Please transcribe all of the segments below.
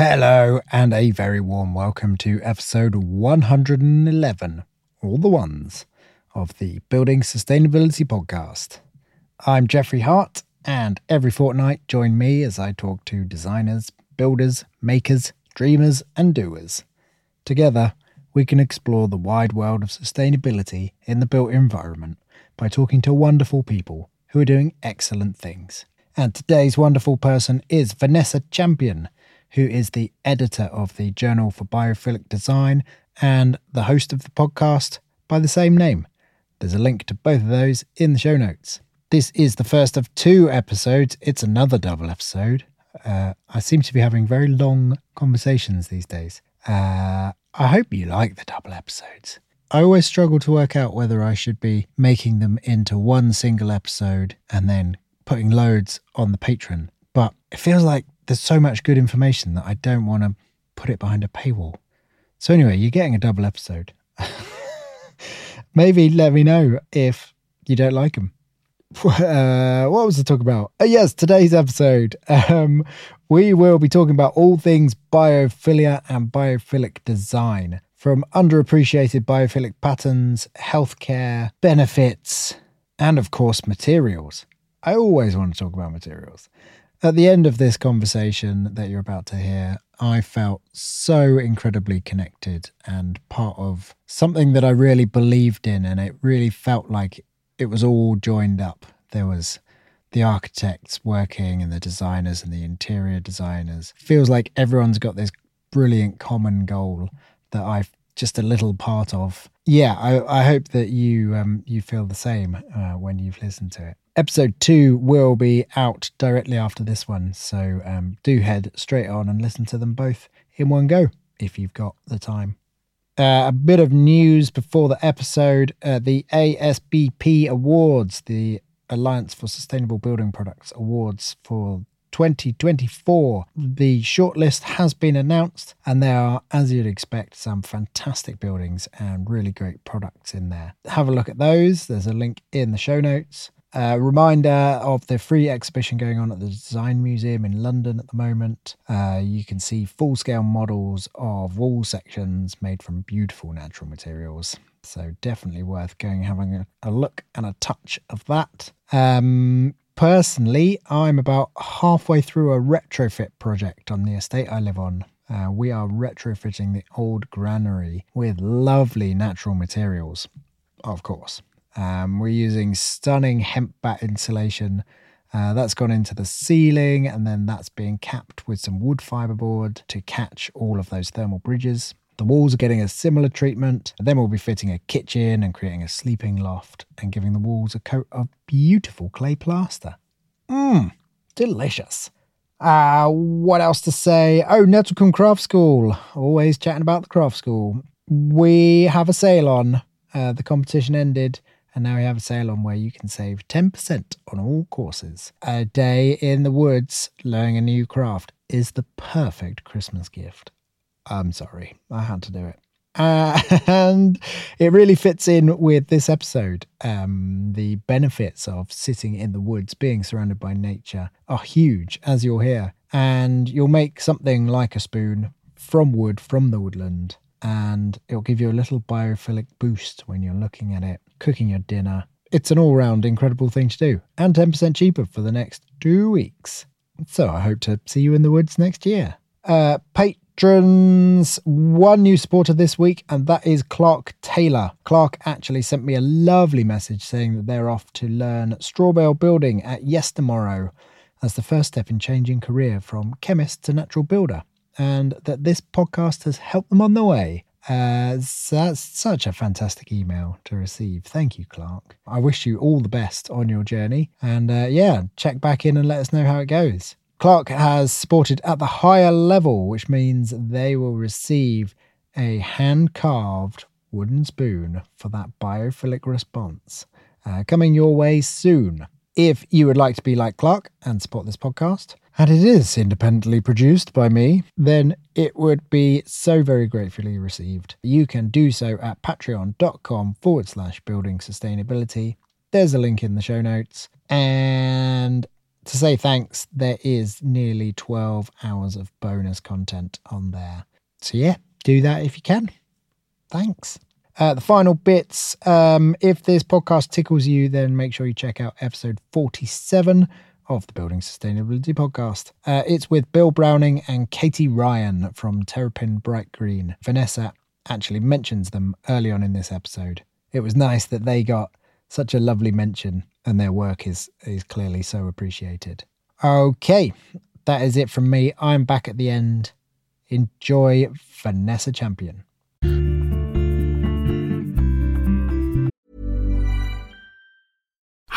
Hello, and a very warm welcome to episode 111, all the ones, of the Building Sustainability Podcast. I'm Jeffrey Hart, and every fortnight join me as I talk to designers, builders, makers, dreamers, and doers. Together, we can explore the wide world of sustainability in the built environment by talking to wonderful people who are doing excellent things. And today's wonderful person is Vanessa Champion who is the editor of the Journal for Biophilic Design and the host of the podcast by the same name. There's a link to both of those in the show notes. This is the first of two episodes. It's another double episode. Uh, I seem to be having very long conversations these days. Uh, I hope you like the double episodes. I always struggle to work out whether I should be making them into one single episode and then putting loads on the Patreon. But it feels like there's so much good information that I don't want to put it behind a paywall. So, anyway, you're getting a double episode. Maybe let me know if you don't like them. Uh, what was I talking about? Uh, yes, today's episode. Um, we will be talking about all things biophilia and biophilic design from underappreciated biophilic patterns, healthcare, benefits, and of course, materials. I always want to talk about materials. At the end of this conversation that you're about to hear, I felt so incredibly connected and part of something that I really believed in, and it really felt like it was all joined up. There was the architects working and the designers and the interior designers. Feels like everyone's got this brilliant common goal that I've just a little part of. Yeah, I, I hope that you um, you feel the same uh, when you've listened to it. Episode two will be out directly after this one, so um, do head straight on and listen to them both in one go if you've got the time. Uh, a bit of news before the episode uh, the ASBP Awards, the Alliance for Sustainable Building Products Awards for 2024. The shortlist has been announced, and there are, as you'd expect, some fantastic buildings and really great products in there. Have a look at those. There's a link in the show notes. A reminder of the free exhibition going on at the Design Museum in London at the moment. Uh, you can see full scale models of wall sections made from beautiful natural materials. So, definitely worth going having a, a look and a touch of that. Um, personally, I'm about halfway through a retrofit project on the estate I live on. Uh, we are retrofitting the old granary with lovely natural materials, of course. Um, we're using stunning hemp batt insulation. Uh, that's gone into the ceiling and then that's being capped with some wood fiberboard to catch all of those thermal bridges. The walls are getting a similar treatment. Then we'll be fitting a kitchen and creating a sleeping loft and giving the walls a coat of beautiful clay plaster. Mmm, delicious. Uh, what else to say? Oh, Nettlecombe Craft School. Always chatting about the craft school. We have a sale on. Uh, the competition ended and now we have a sale on where you can save 10% on all courses. A day in the woods learning a new craft is the perfect Christmas gift. I'm sorry, I had to do it. Uh, and it really fits in with this episode. Um, the benefits of sitting in the woods, being surrounded by nature, are huge, as you'll hear. And you'll make something like a spoon from wood, from the woodland, and it'll give you a little biophilic boost when you're looking at it, cooking your dinner. It's an all round incredible thing to do, and 10% cheaper for the next two weeks. So I hope to see you in the woods next year. Uh, patrons, one new supporter this week, and that is Clark Taylor. Clark actually sent me a lovely message saying that they're off to learn straw bale building at Yes Tomorrow as the first step in changing career from chemist to natural builder and that this podcast has helped them on the way. Uh, that's such a fantastic email to receive. Thank you, Clark. I wish you all the best on your journey. And uh, yeah, check back in and let us know how it goes. Clark has supported at the higher level, which means they will receive a hand carved wooden spoon for that biophilic response uh, coming your way soon. If you would like to be like Clark and support this podcast, and it is independently produced by me, then it would be so very gratefully received. You can do so at patreon.com forward slash building sustainability. There's a link in the show notes. And to say thanks, there is nearly 12 hours of bonus content on there. So, yeah, do that if you can. Thanks. Uh, the final bits um, if this podcast tickles you, then make sure you check out episode 47 of the Building Sustainability Podcast. Uh, it's with Bill Browning and Catie Ryan from Terrapin Bright Green. Vanessa actually mentions them early on in this episode. It was nice that they got such a lovely mention and their work is is clearly so appreciated. Okay, that is it from me. I'm back at the end. Enjoy Vanessa Champion.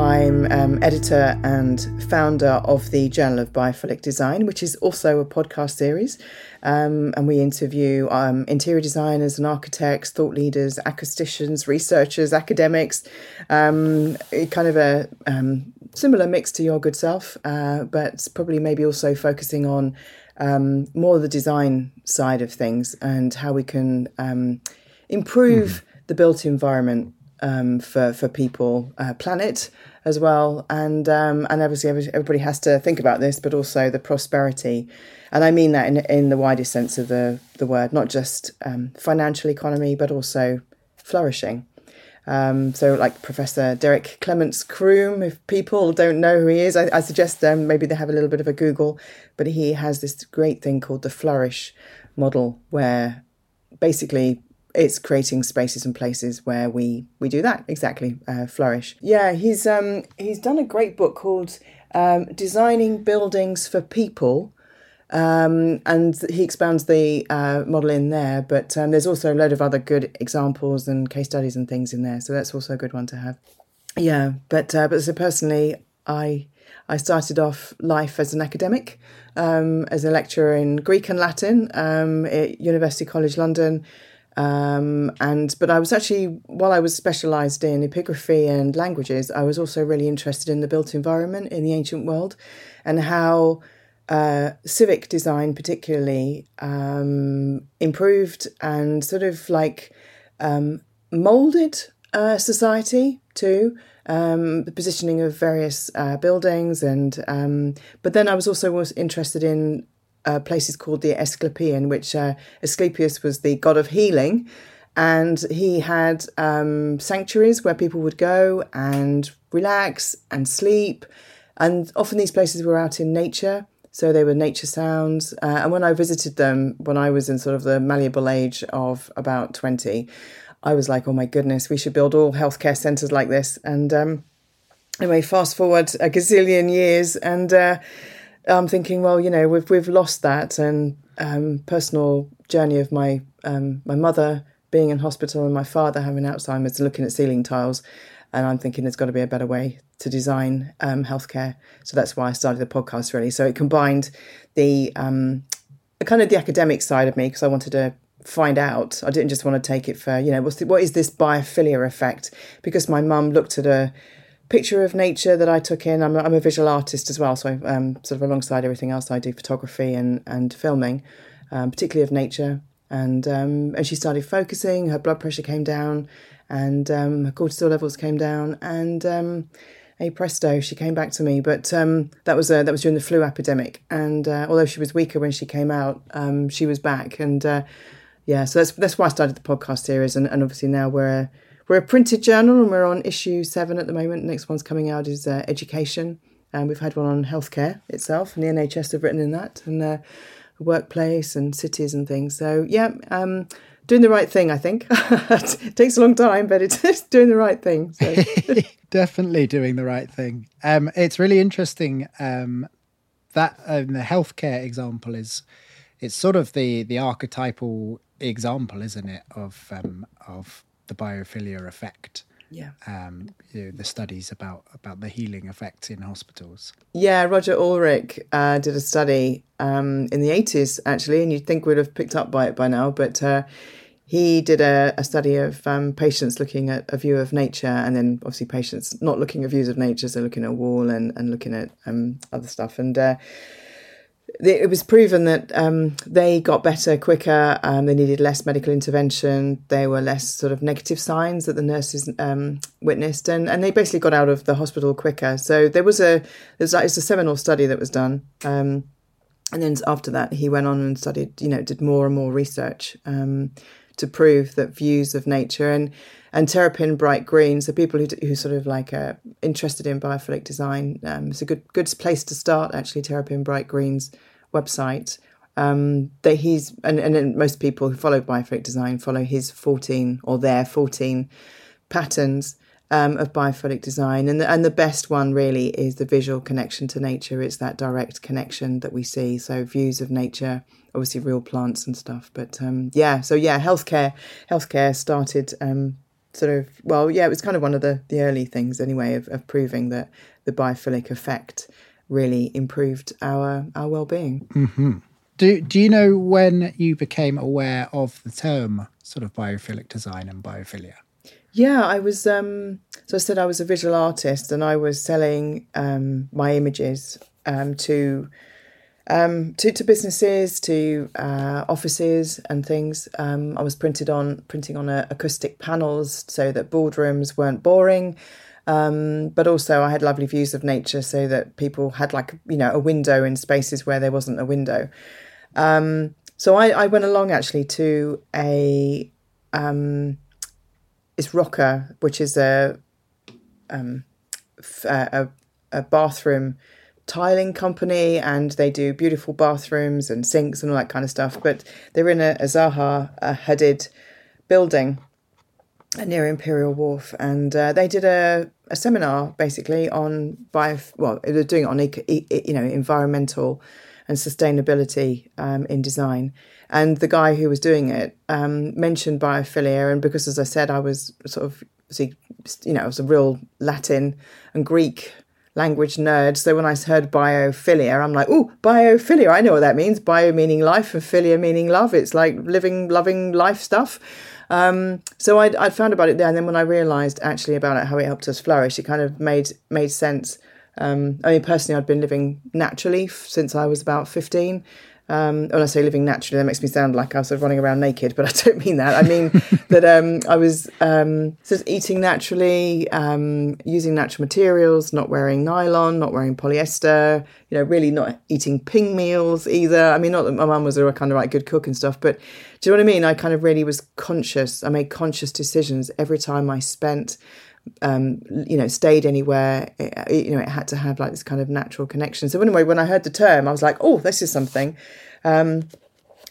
I'm um, editor and founder of the Journal of Biophilic Design, which is also a podcast series. Um, and we interview um, interior designers and architects, thought leaders, acousticians, researchers, academics. Um, kind of a um, similar mix to your good self, uh, but probably maybe also focusing on um, more the design side of things and how we can improve mm. the built environment um, for for people, uh, planet as well, and um, and obviously everybody has to think about this, but also the prosperity, and I mean that in in the widest sense of the the word, not just um, financial economy, but also flourishing. Um, so, like Professor Derek Clements-Croome, if people don't know who he is, I, I suggest um, maybe they have a little bit of a Google. But he has this great thing called the Flourish model, where basically it's creating spaces and places where we we do that exactly uh, flourish. Yeah he's um he's done a great book called um, designing buildings for people. Um, and he expands the uh, model in there but um, there's also a load of other good examples and case studies and things in there so that's also a good one to have. Yeah but uh, but so personally i I started off life as an academic, um, as a lecturer in Greek and Latin um, at University College London, um, and but I was actually while I was specialised in epigraphy and languages, I was also really interested in the built environment in the ancient world, and how uh, civic design particularly um, improved and sort of like um, molded uh, society too. Um, the positioning of various uh, buildings and um, but then I was also was interested in uh, places called the Asclepieion, which uh, Asclepius was the god of healing. And he had um, sanctuaries where people would go and relax and sleep. And often these places were out in nature. So they were nature sounds. Uh, and when I visited them, when I was in sort of the malleable age of about 20, I was like, oh my goodness, we should build all healthcare centres like this. And um, anyway, fast forward a gazillion years, and uh, I'm thinking, well, you know, we've we've lost that, and um, personal journey of my um, my mother being in hospital and my father having Alzheimer's looking at ceiling tiles, and I'm thinking there's got to be a better way to design um, healthcare. So that's why I started the podcast really. So it combined the um, kind of the academic side of me because I wanted to find out. I didn't just want to take it for, you know, what's the, what is this biophilia effect? Because my mum looked at a picture of nature that I took in. I'm a, I'm a visual artist as well, so um, sort of alongside everything else, I do photography and and filming, um, particularly of nature. And um, and she started focusing. Her blood pressure came down, and um, her cortisol levels came down, and um, hey presto, she came back to me. But um, that was uh, that was during the flu epidemic, and uh, although she was weaker when she came out, um, she was back, and uh, yeah, so that's that's why I started the podcast series, and, and obviously now we're we're a printed journal, and we're on issue seven at the moment. The next one's coming out is uh, education, and we've had one on healthcare itself, and the NHS have written in that, and uh, workplace and cities and things. So yeah, um, doing the right thing. I think it takes a long time, but it's doing the right thing. So. Definitely doing the right thing. Um, it's really interesting. Um, that um, the healthcare example is it's sort of the the archetypal example, isn't it, of um, of the biophilia effect. Yeah. Um, you know, the studies about about the healing effects in hospitals. Yeah, Roger Ulrich uh, did a study um, in the eighties actually, and you'd think we'd have picked up by it by now, but. Uh, he did a, a study of um, patients looking at a view of nature, and then obviously patients not looking at views of nature, so looking at a wall and, and looking at um, other stuff. And uh, it was proven that um, they got better quicker. Um, they needed less medical intervention. There were less sort of negative signs that the nurses um, witnessed, and, and they basically got out of the hospital quicker. So there was a there's it's a seminal study that was done, um, and then after that he went on and studied, you know, did more and more research um, to prove that views of nature and and terrapin bright green. So people who, who sort of like are interested in biophilic design, um, it's a good good place to start. Actually, terrapin bright greens website. Um, that he's and, and most people who follow biophilic design follow his 14 or their 14 patterns um, of biophilic design. And the, and the best one really is the visual connection to nature. It's that direct connection that we see. So views of nature obviously real plants and stuff but um, yeah so yeah healthcare healthcare started um, sort of well yeah it was kind of one of the the early things anyway of, of proving that the biophilic effect really improved our our well-being. Mm-hmm. Do Do you know when you became aware of the term sort of biophilic design and biophilia? Yeah, I was. Um, so I said I was a visual artist, and I was selling um, my images um, to, um, to to businesses, to uh, offices, and things. Um, I was printed on printing on uh, acoustic panels so that boardrooms weren't boring. Um, but also, I had lovely views of nature so that people had like, you know, a window in spaces where there wasn't a window. Um, so I, I, went along actually to a, um, it's Roca, which is a, um, a, a bathroom tiling company and they do beautiful bathrooms and sinks and all that kind of stuff. But they're in a, a Zaha a building near Imperial Wharf, and uh, they did a, a seminar basically on bio. Well, they're doing it on eco, you know environmental and sustainability um, in design. And the guy who was doing it um, mentioned biophilia, and because, as I said, I was sort of you know, I was a real Latin and Greek language nerd. So when I heard biophilia, I'm like, oh, biophilia. I know what that means. Bio meaning life, and philia meaning love. It's like living, loving life stuff. Um, so I'd, I'd found about it there, and then when I realised actually about it, how it helped us flourish, it kind of made made sense. Um, I mean, personally, I'd been living naturally since I was about fifteen. Um, when I say living naturally, that makes me sound like I was sort of running around naked, but I don't mean that. I mean that um, I was um, sort of eating naturally, um, using natural materials, not wearing nylon, not wearing polyester, you know, really not eating ping meals either. I mean, not that my mum was a kind of like good cook and stuff, but do you know what I mean? I kind of really was conscious. I made conscious decisions every time I spent um, you know, stayed anywhere, it, you know, it had to have like this kind of natural connection. So anyway, when I heard the term, I was like, oh, this is something. Um,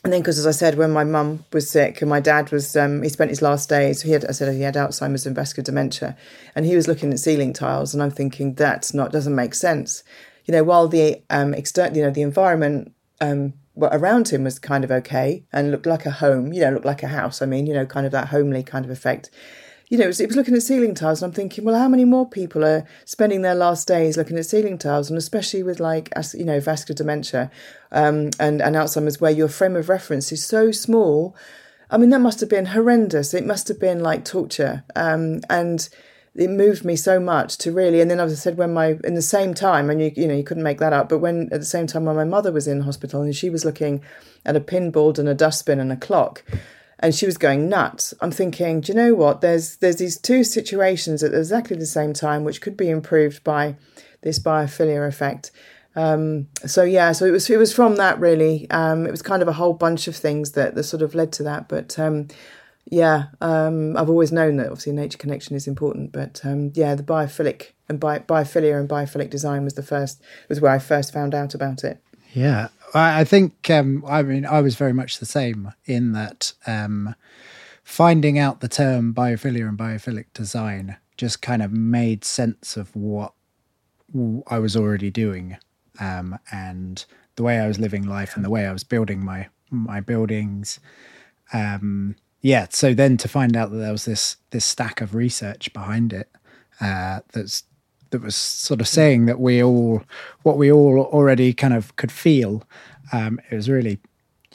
and then, because as I said, when my mum was sick and my dad was, um, he spent his last days. He had, I said, he had Alzheimer's and vascular dementia, and he was looking at ceiling tiles, and I'm thinking that's not doesn't make sense. You know, while the um, external, you know, the environment um, around him was kind of okay and looked like a home. You know, looked like a house. I mean, you know, kind of that homely kind of effect you know, it was, it was, looking at ceiling tiles, and I'm thinking, well, how many more people are spending their last days looking at ceiling tiles, and especially with like, you know, vascular dementia um, and and Alzheimer's, where your frame of reference is so small. I mean, that must have been horrendous. It must have been like torture, um, and it moved me so much to really. And then, as I said, when my in the same time, and you you know you couldn't make that up, but when at the same time when my mother was in hospital and she was looking at a pinboard and a dustbin and a clock and she was going nuts. I'm thinking, do you know what? There's there's these two situations at exactly the same time which could be improved by this biophilia effect. Um, so yeah, so it was it was from that really. Um, it was kind of a whole bunch of things that that sort of led to that. But um, yeah, um, I've always known that obviously nature connection is important. But um, yeah, the biophilic and bi- biophilia and biophilic design was the first was where I first found out about it. Yeah, I, think um, I mean I was very much the same in that um, finding out the term biophilia and biophilic design just kind of made sense of what I was already doing um, and the way I was living life and the way I was building my my buildings. Um, yeah, so then to find out that there was this this stack of research behind it uh, that's that was sort of saying that we all what we all already kind of could feel. Um, it was really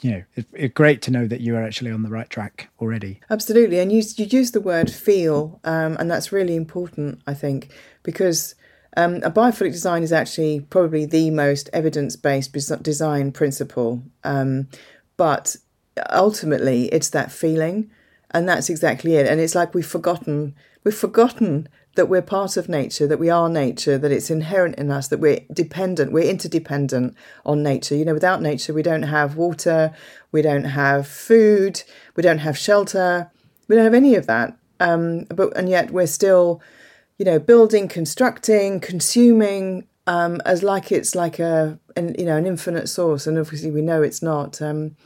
you know, it, great to know that you are actually on the right track already. Absolutely, and you you use the word feel, um, and that's really important, I think, because um, a biophilic design is actually probably the most evidence based design principle, um, but ultimately it's that feeling, and that's exactly it. And it's like we've forgotten we've forgotten that we're part of nature, that we are nature, that it's inherent in us, that we're dependent, we're interdependent on nature. You know, without nature, we don't have water, we don't have food, we don't have shelter, we don't have any of that. Um, but and yet we're still, you know, building, constructing, consuming, um, as like it's like a, an, you know, an infinite source, and obviously we know it's not. Um,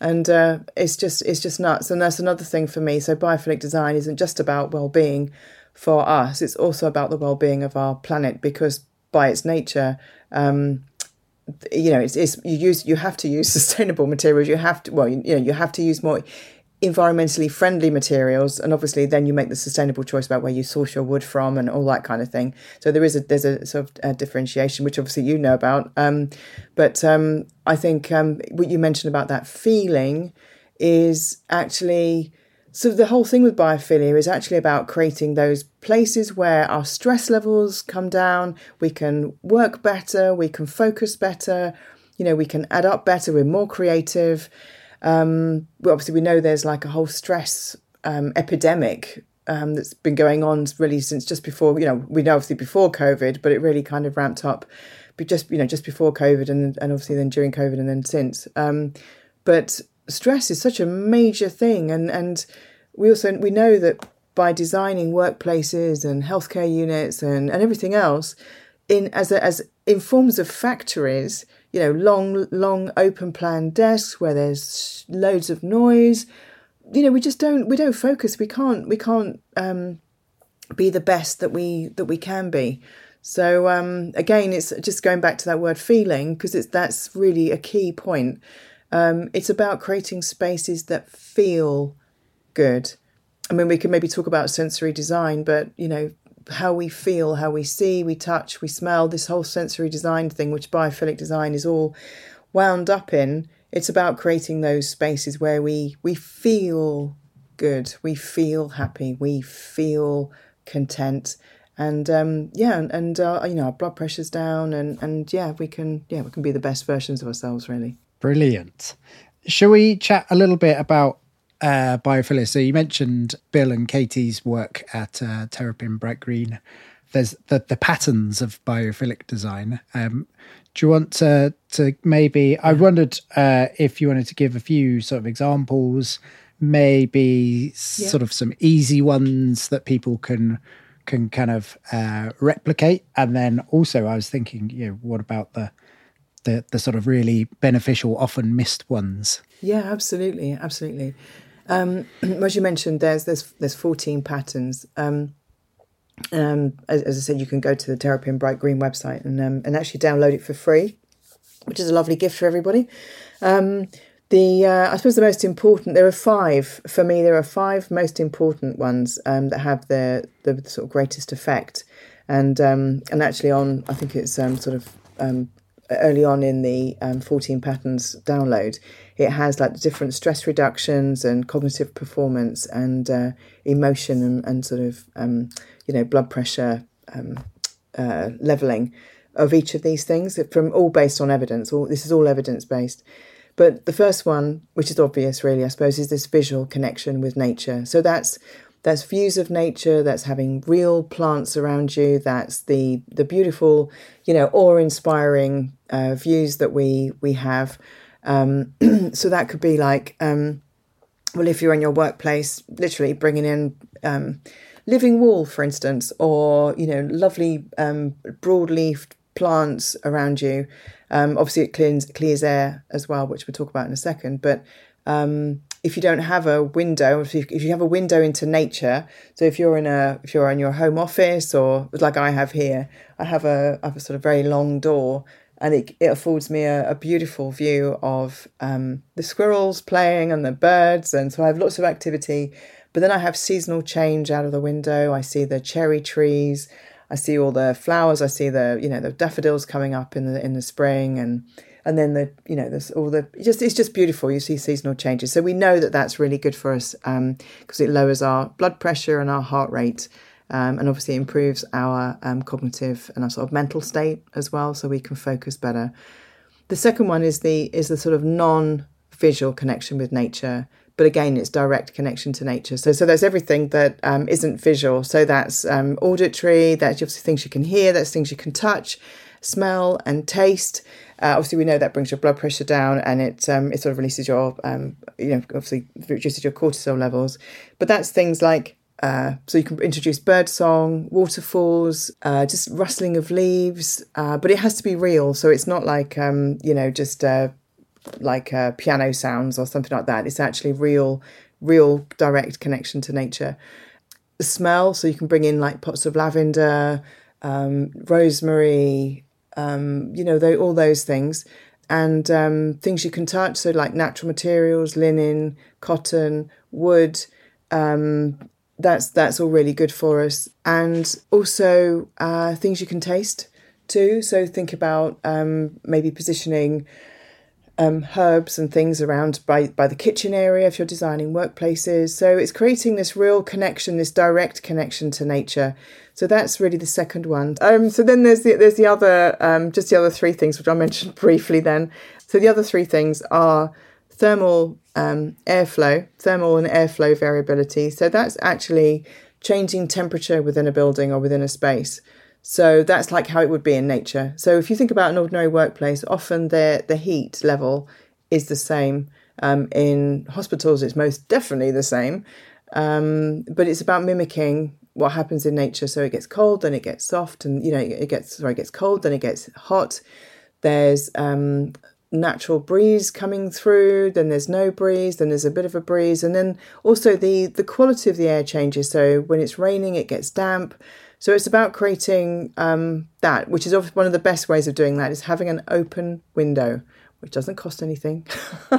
and uh, it's just it's just nuts, and that's another thing for me. So biophilic design isn't just about well-being for us, it's also about the well-being of our planet because by its nature, um, you know, it's, it's you use you have to use sustainable materials. You have to well, you, you know, you have to use more environmentally friendly materials and obviously then you make the sustainable choice about where you source your wood from and all that kind of thing so there is a there's a sort of a differentiation which obviously you know about um, but um, i think um, what you mentioned about that feeling is actually so the whole thing with biophilia is actually about creating those places where our stress levels come down, we can work better, we can focus better, you know, we can add up better, we're more creative. Um, obviously, we know there's like a whole stress um, epidemic um, that's been going on really since just before, you know, we know obviously before COVID, but it really kind of ramped up but just, you know, just before COVID and, and obviously then during COVID and then since. Um, but stress is such a major thing and and we also we know that by designing workplaces and healthcare units and, and everything else in as a, as in forms of factories you know long long open plan desks where there's loads of noise. You know we just don't we don't focus. We can't we can't um, be the best that we that we can be. So um, again it's just going back to that word feeling because it's that's really a key point. Um, it's about creating spaces that feel good. I mean, we can maybe talk about sensory design, but you know, how we feel, how we see, we touch, we smell, this whole sensory design thing, which biophilic design is all wound up in. It's about creating those spaces where we we feel good, we feel happy, we feel content, and um, yeah, and, and uh, you know, our blood pressure's down, and and yeah, we can yeah we can be the best versions of ourselves, really. Brilliant. Shall we chat a little bit about uh, biophilia? So you mentioned Bill and Catie's work at uh, Terrapin Bright Green. There's the, the patterns of biophilic design. Um, do you want to, to maybe? I wondered uh, if you wanted to give a few sort of examples, maybe yeah. sort of some easy ones that people can can kind of uh, replicate, and then also I was thinking, you know, what about the the the sort of really beneficial, often missed ones. Yeah, absolutely, absolutely. Um, as you mentioned, there's there's there's 14 patterns. Um, um, as, as, I said, you can go to the Terrapin Bright Green website and um, and actually download it for free, which is a lovely gift for everybody. Um, The uh, I suppose the most important. There are five for me. There are five most important ones um, that have the the sort of greatest effect, and and actually on I think it's sort of early on in the um, 14 patterns download, it has like different stress reductions and cognitive performance and uh, emotion and, and, sort of um, you know blood pressure um, uh, leveling of each of these things from all based on evidence. All this is all evidence based. But the first one, which is obvious really, I suppose, is this visual connection with nature. So that's that's views of nature that's having real plants around you that's the the beautiful you know awe-inspiring uh, views that we we have. Um, so that could be like um, well if you're in your workplace literally bringing in um, living wall for instance or you know lovely um, broad-leafed plants around you. Um, obviously it cleans clears air as well which we'll talk about in a second but um, if you don't have a window, if you, if you have a window into nature, so if you're in a if you're in your home office or like I have here, I have a I have a sort of very long door, and it it affords me a, a beautiful view of um, the squirrels playing and the birds, and so I have lots of activity. But then I have seasonal change out of the window. I see the cherry trees. I see all the flowers. I see the you know the daffodils coming up in the in the spring and and then the you know there's all the just it's just beautiful. You see seasonal changes. So we know that that's really good for us because um, it lowers our blood pressure and our heart rate um, and obviously improves our um, cognitive and our sort of mental state as well so we can focus better. The second one is the is the sort of non visual connection with nature but again it's direct connection to nature. So so there's everything that um, not visual. So that's um, auditory that's obviously things you can hear that's things you can touch smell and taste uh, obviously, we know that brings your blood pressure down, and it um, it sort of releases your um, you know obviously reduces your cortisol levels. But that's things like uh, so you can introduce bird song, waterfalls, uh, just rustling of leaves, uh, but it has to be real. So it's not like um, you know just uh, like uh, piano sounds or something like that. It's actually real, real direct connection to nature. The smell, so you can bring in like pots of lavender, um, rosemary, um, you know, they, all those things. And um, things you can touch, so like natural materials, linen, cotton, wood. Um, that's that's all really good for us. And also uh, things you can taste too. So think about um, maybe positioning um, herbs and things around by, by the kitchen area if you're designing workplaces. So it's creating this real connection, this direct connection to nature. So that's really the second one. Um, so then there's the there's the other um, just the other three things which I mentioned briefly. Then so the other three things are thermal um, airflow, thermal and airflow variability. So that's actually changing temperature within a building or within a space. So that's like how it would be in nature. So if you think about an ordinary workplace, often the the heat level is the same. Um, in hospitals, it's most definitely the same. Um, but it's about mimicking what happens in nature. So it gets cold, then it gets soft, and you know it gets sorry, it gets cold, then it gets hot. There's um, natural breeze coming through, then there's no breeze, then there's a bit of a breeze, and then also the the quality of the air changes. So when it's raining, it gets damp. So it's about creating um, that, which is one of the best ways of doing that is having an open window, which doesn't cost anything, uh,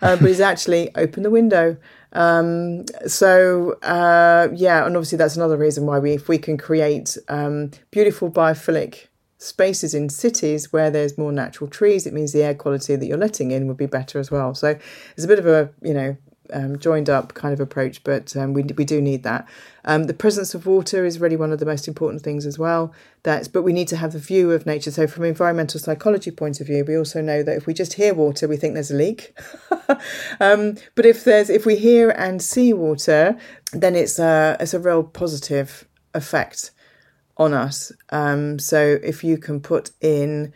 but is actually open the window. Um, so uh, yeah, and obviously that's another reason why we, if we can create um, beautiful biophilic spaces in cities where there's more natural trees, it means the air quality that you're letting in would be better as well. So it's a bit of a you know um, joined up kind of approach, but um, we we do need that. Um, the presence of water is really one of the most important things as well. That's but we need to have a view of nature. So from environmental psychology point of view, we also know that if we just hear water, we think there's a leak. Um, but if there's if we hear and see water, then it's a it's a real positive effect on us. Um, so if you can put in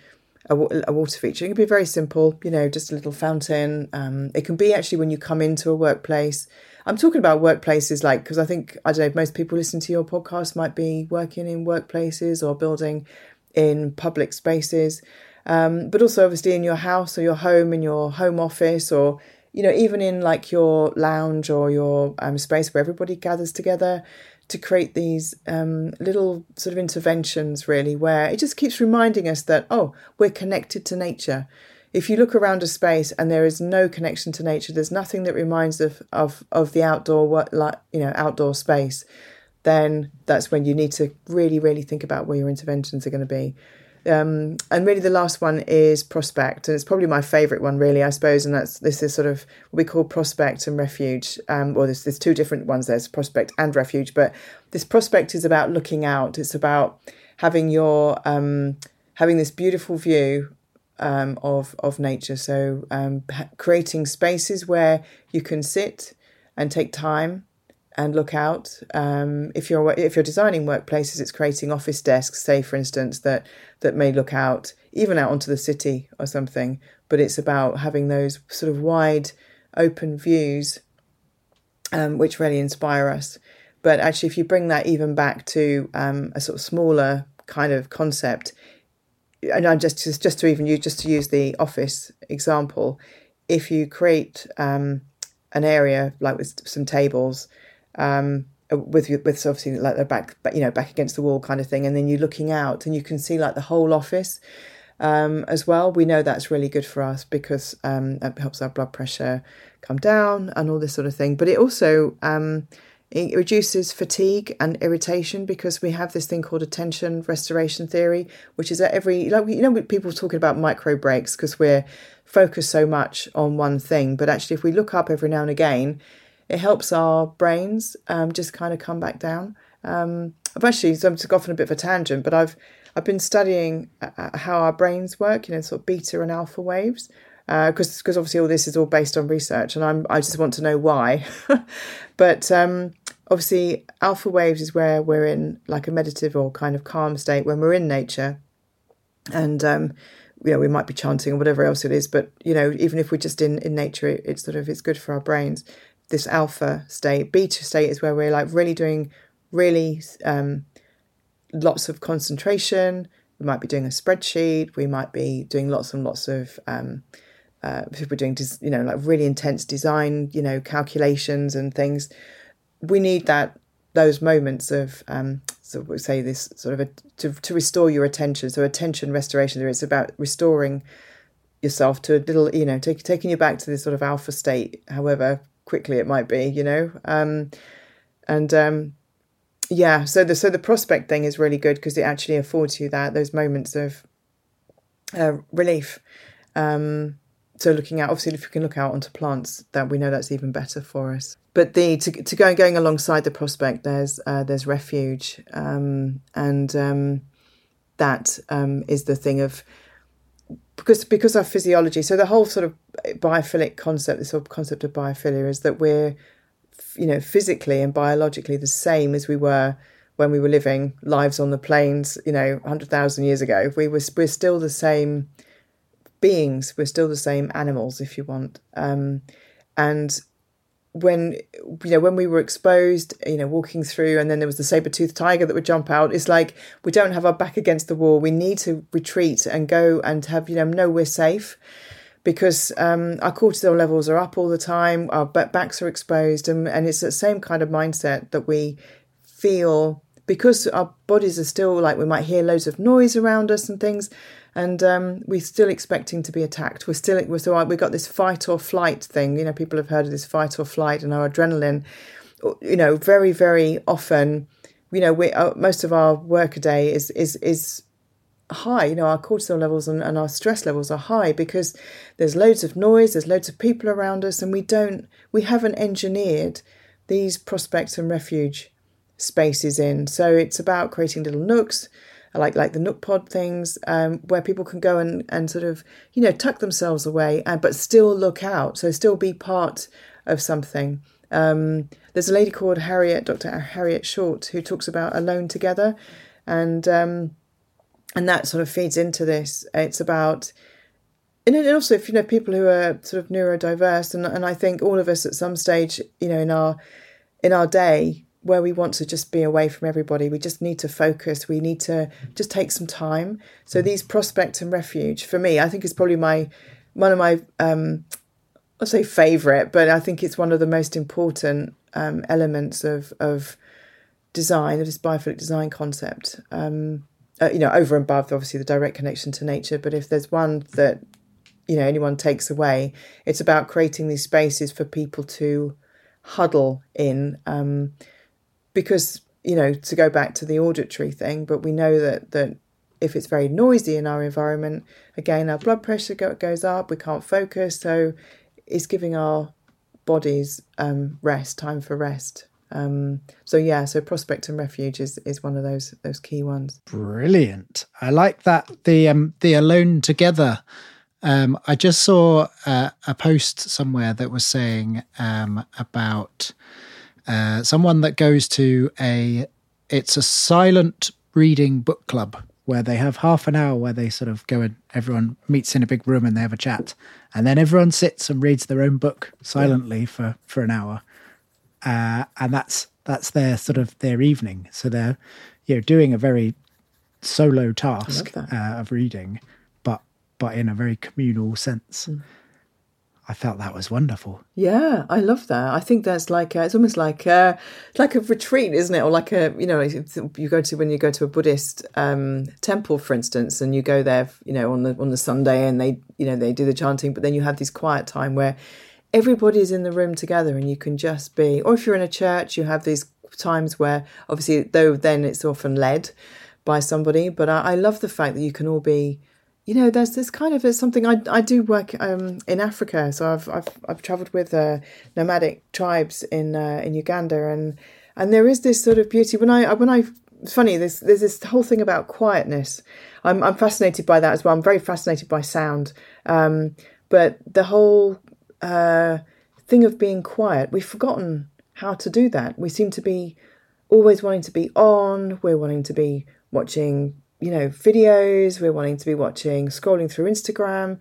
a, a, water feature. It can be very simple, you know, just a little fountain. Um, it can be actually when you come into a workplace. I'm talking about workplaces like, because I think, I don't know, most people listen to your podcast might be working in workplaces or building in public spaces. Um, but also obviously in your house or your home, in your home office, or, you know, even in like your lounge or your um, space where everybody gathers together to create these um, little sort of interventions, really, where it just keeps reminding us that, oh, we're connected to nature. if you look around a space and there is no connection to nature, there's nothing that reminds of of of the outdoor what like you know outdoor space, then that's when you need to really really think about where your interventions are going to be. Um, and really, the last one is prospect, and it's probably my favourite one, really, I suppose. And that's this is sort of what we call prospect and refuge. Um, well, there's there's two different ones. There's prospect and refuge, but this prospect is about looking out. It's about having your um, having this beautiful view um, of of nature. So um, creating spaces where you can sit and take time and look out. Um, if you're if you're designing workplaces, it's creating office desks, say for instance, that that may look out even out onto the city or something. But it's about having those sort of wide, open views, um, which really inspire us. But actually, if you bring that even back to um, a sort of smaller kind of concept, and I'm just just, just to even use just to use the office example, if you create um, an area like with some tables, um, with with obviously like the back, you know, back against the wall kind of thing, and then you're looking out and you can see like the whole office. Um, as well, we know that's really good for us because um, it helps our blood pressure come down and all this sort of thing. But it also um, it reduces fatigue and irritation because we have this thing called attention restoration theory, which is that every, like, you know, people talking about micro breaks because we're focused so much on one thing. But actually, if we look up every now and again, it helps our brains um, just kind of come back down. Um, I've actually, so I'm just off on a bit of a tangent, but I've I've been studying uh, uh, how our brains work, you know, sort of beta and alpha waves, because uh, because obviously all this is all based on research, and I'm I just want to know why. but um, obviously, alpha waves is where we're in like a meditative or kind of calm state when we're in nature, and um, you know we might be chanting or whatever else it is. But you know, even if we're just in in nature, it, it's sort of it's good for our brains. This alpha state, beta state is where we're like really doing really um, lots of concentration. We might be doing a spreadsheet. We might be doing lots and lots of um, uh, we're doing, you know, like really intense design, you know, calculations and things, we need that those moments of um, so we say this sort of a, to to restore your attention. So attention restoration is about restoring yourself to a little, you know, take, taking you back to this sort of alpha state, however quickly it might be, you know, um, and um, yeah. So the so the prospect thing is really good because it actually affords you that those moments of uh, relief. Um, so looking out, obviously, if you can look out onto plants, that we know that's even better for us. But the to, to go going alongside the prospect, there's uh, there's refuge, um, and um, that um, is the thing of because because our physiology. So the whole sort of biophilic concept, this sort of concept of biophilia, is that we're you know physically and biologically the same as we were when we were living lives on the plains, you know, hundred thousand years ago. We were we're still the same beings. We're still the same animals, if you want. Um, and when you know when we were exposed, you know, walking through, and then there was the saber toothed tiger that would jump out. It's like we don't have our back against the wall. We need to retreat and go and have you know know we're safe because um, our cortisol levels are up all the time. Our backs are exposed, and and it's the same kind of mindset that we feel because our bodies are still like we might hear loads of noise around us and things and um, we're still expecting to be attacked. We're still still we got this fight or flight thing. You know, people have heard of this fight or flight, and our adrenaline. You know, very very often, you know, we uh, most of our workaday is is is high. You know, our cortisol levels and, and our stress levels are high because there's loads of noise, there's loads of people around us, and we don't we haven't engineered these prospects and refuge spaces in. So it's about creating little nooks like like the Nook Pod things, um, where people can go and, and sort of you know tuck themselves away, and but still look out, so still be part of something. Um, there's a lady called Harriet, Dr. Harriet Shortt, who talks about alone together, and um, and that sort of feeds into this. It's about and also if you know people who are sort of neurodiverse, and and I think all of us at some stage, you know, in our in our day, where we want to just be away from everybody. We just need to focus. We need to just take some time. So mm. these prospect and refuge for me, I think is probably my one of my um, I'll say favorite, but I think it's one of the most important um, elements of of design of this biophilic design concept. Um, uh, you know, over and above obviously the direct connection to nature, but if there's one that you know anyone takes away. It's about creating these spaces for people to huddle in, um, because you know to go back to the auditory thing, but we know that that if it's very noisy in our environment, again our blood pressure go, goes up, we can't focus, so it's giving our bodies um, rest, time for rest. Um, so yeah, so prospect and refuge is, is one of those those key ones. Brilliant. I like that the um, the alone together. Um, I just saw uh, a post somewhere that was saying um, about uh, someone that goes to a it's a silent reading book club where they have half an hour where they sort of go and everyone meets in a big room and they have a chat and then everyone sits and reads their own book silently for for an hour uh, and that's that's their sort of their evening. So they're you know doing a very solo task uh, of reading, but but in a very communal sense. Mm. I felt that was wonderful. Yeah, I love that. I think that's like it's almost like a, like a retreat, isn't it? Or like a you know you go to when you go to a Buddhist um, temple, for instance, and you go there, you know, on the on the Sunday, and they you know they do the chanting, but then you have this quiet time where everybody's in the room together and you can just be or if you're in a church you have these times where obviously though then it's often led by somebody but i, I love the fact that you can all be you know there's this kind of something i, I do work um, in africa so i've i've, I've traveled with uh, nomadic tribes in uh, in uganda and and there is this sort of beauty when i when i it's funny there's there's this whole thing about quietness i'm i'm fascinated by that as well i'm very fascinated by sound um, but the whole uh, thing of being quiet. We've forgotten how to do that. We seem to be always wanting to be on. We're wanting to be watching, you know, videos. We're wanting to be watching, scrolling through Instagram.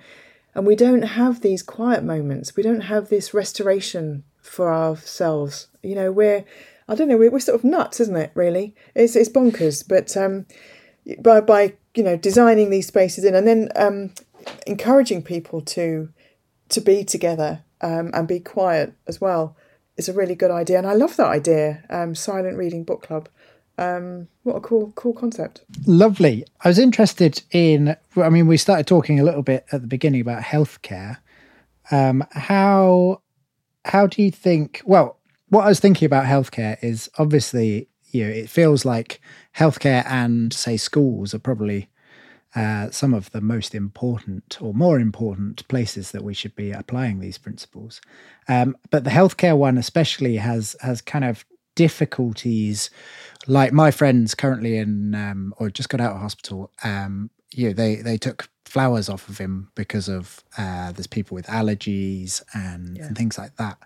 And we don't have these quiet moments. We don't have this restoration for ourselves. You know, we're, I don't know, we're, we're sort of nuts, isn't it, really? It's, it's bonkers. But um, by, by, you know, designing these spaces in and then um, encouraging people to to be together um, and be quiet as well is a really good idea. And I love that idea, um, silent reading book club. Um, what a cool, cool concept. Lovely. I was interested in, I mean, we started talking a little bit at the beginning about healthcare. Um, how, how do you think, well, what I was thinking about healthcare is obviously, you know, it feels like healthcare and say schools are probably uh, some of the most important or more important places that we should be applying these principles. Um, but the healthcare one especially has has kind of difficulties. Like my friends currently in um, or just got out of hospital. Um, you know, they they took flowers off of him because of uh, there's people with allergies and, yeah. and things like that.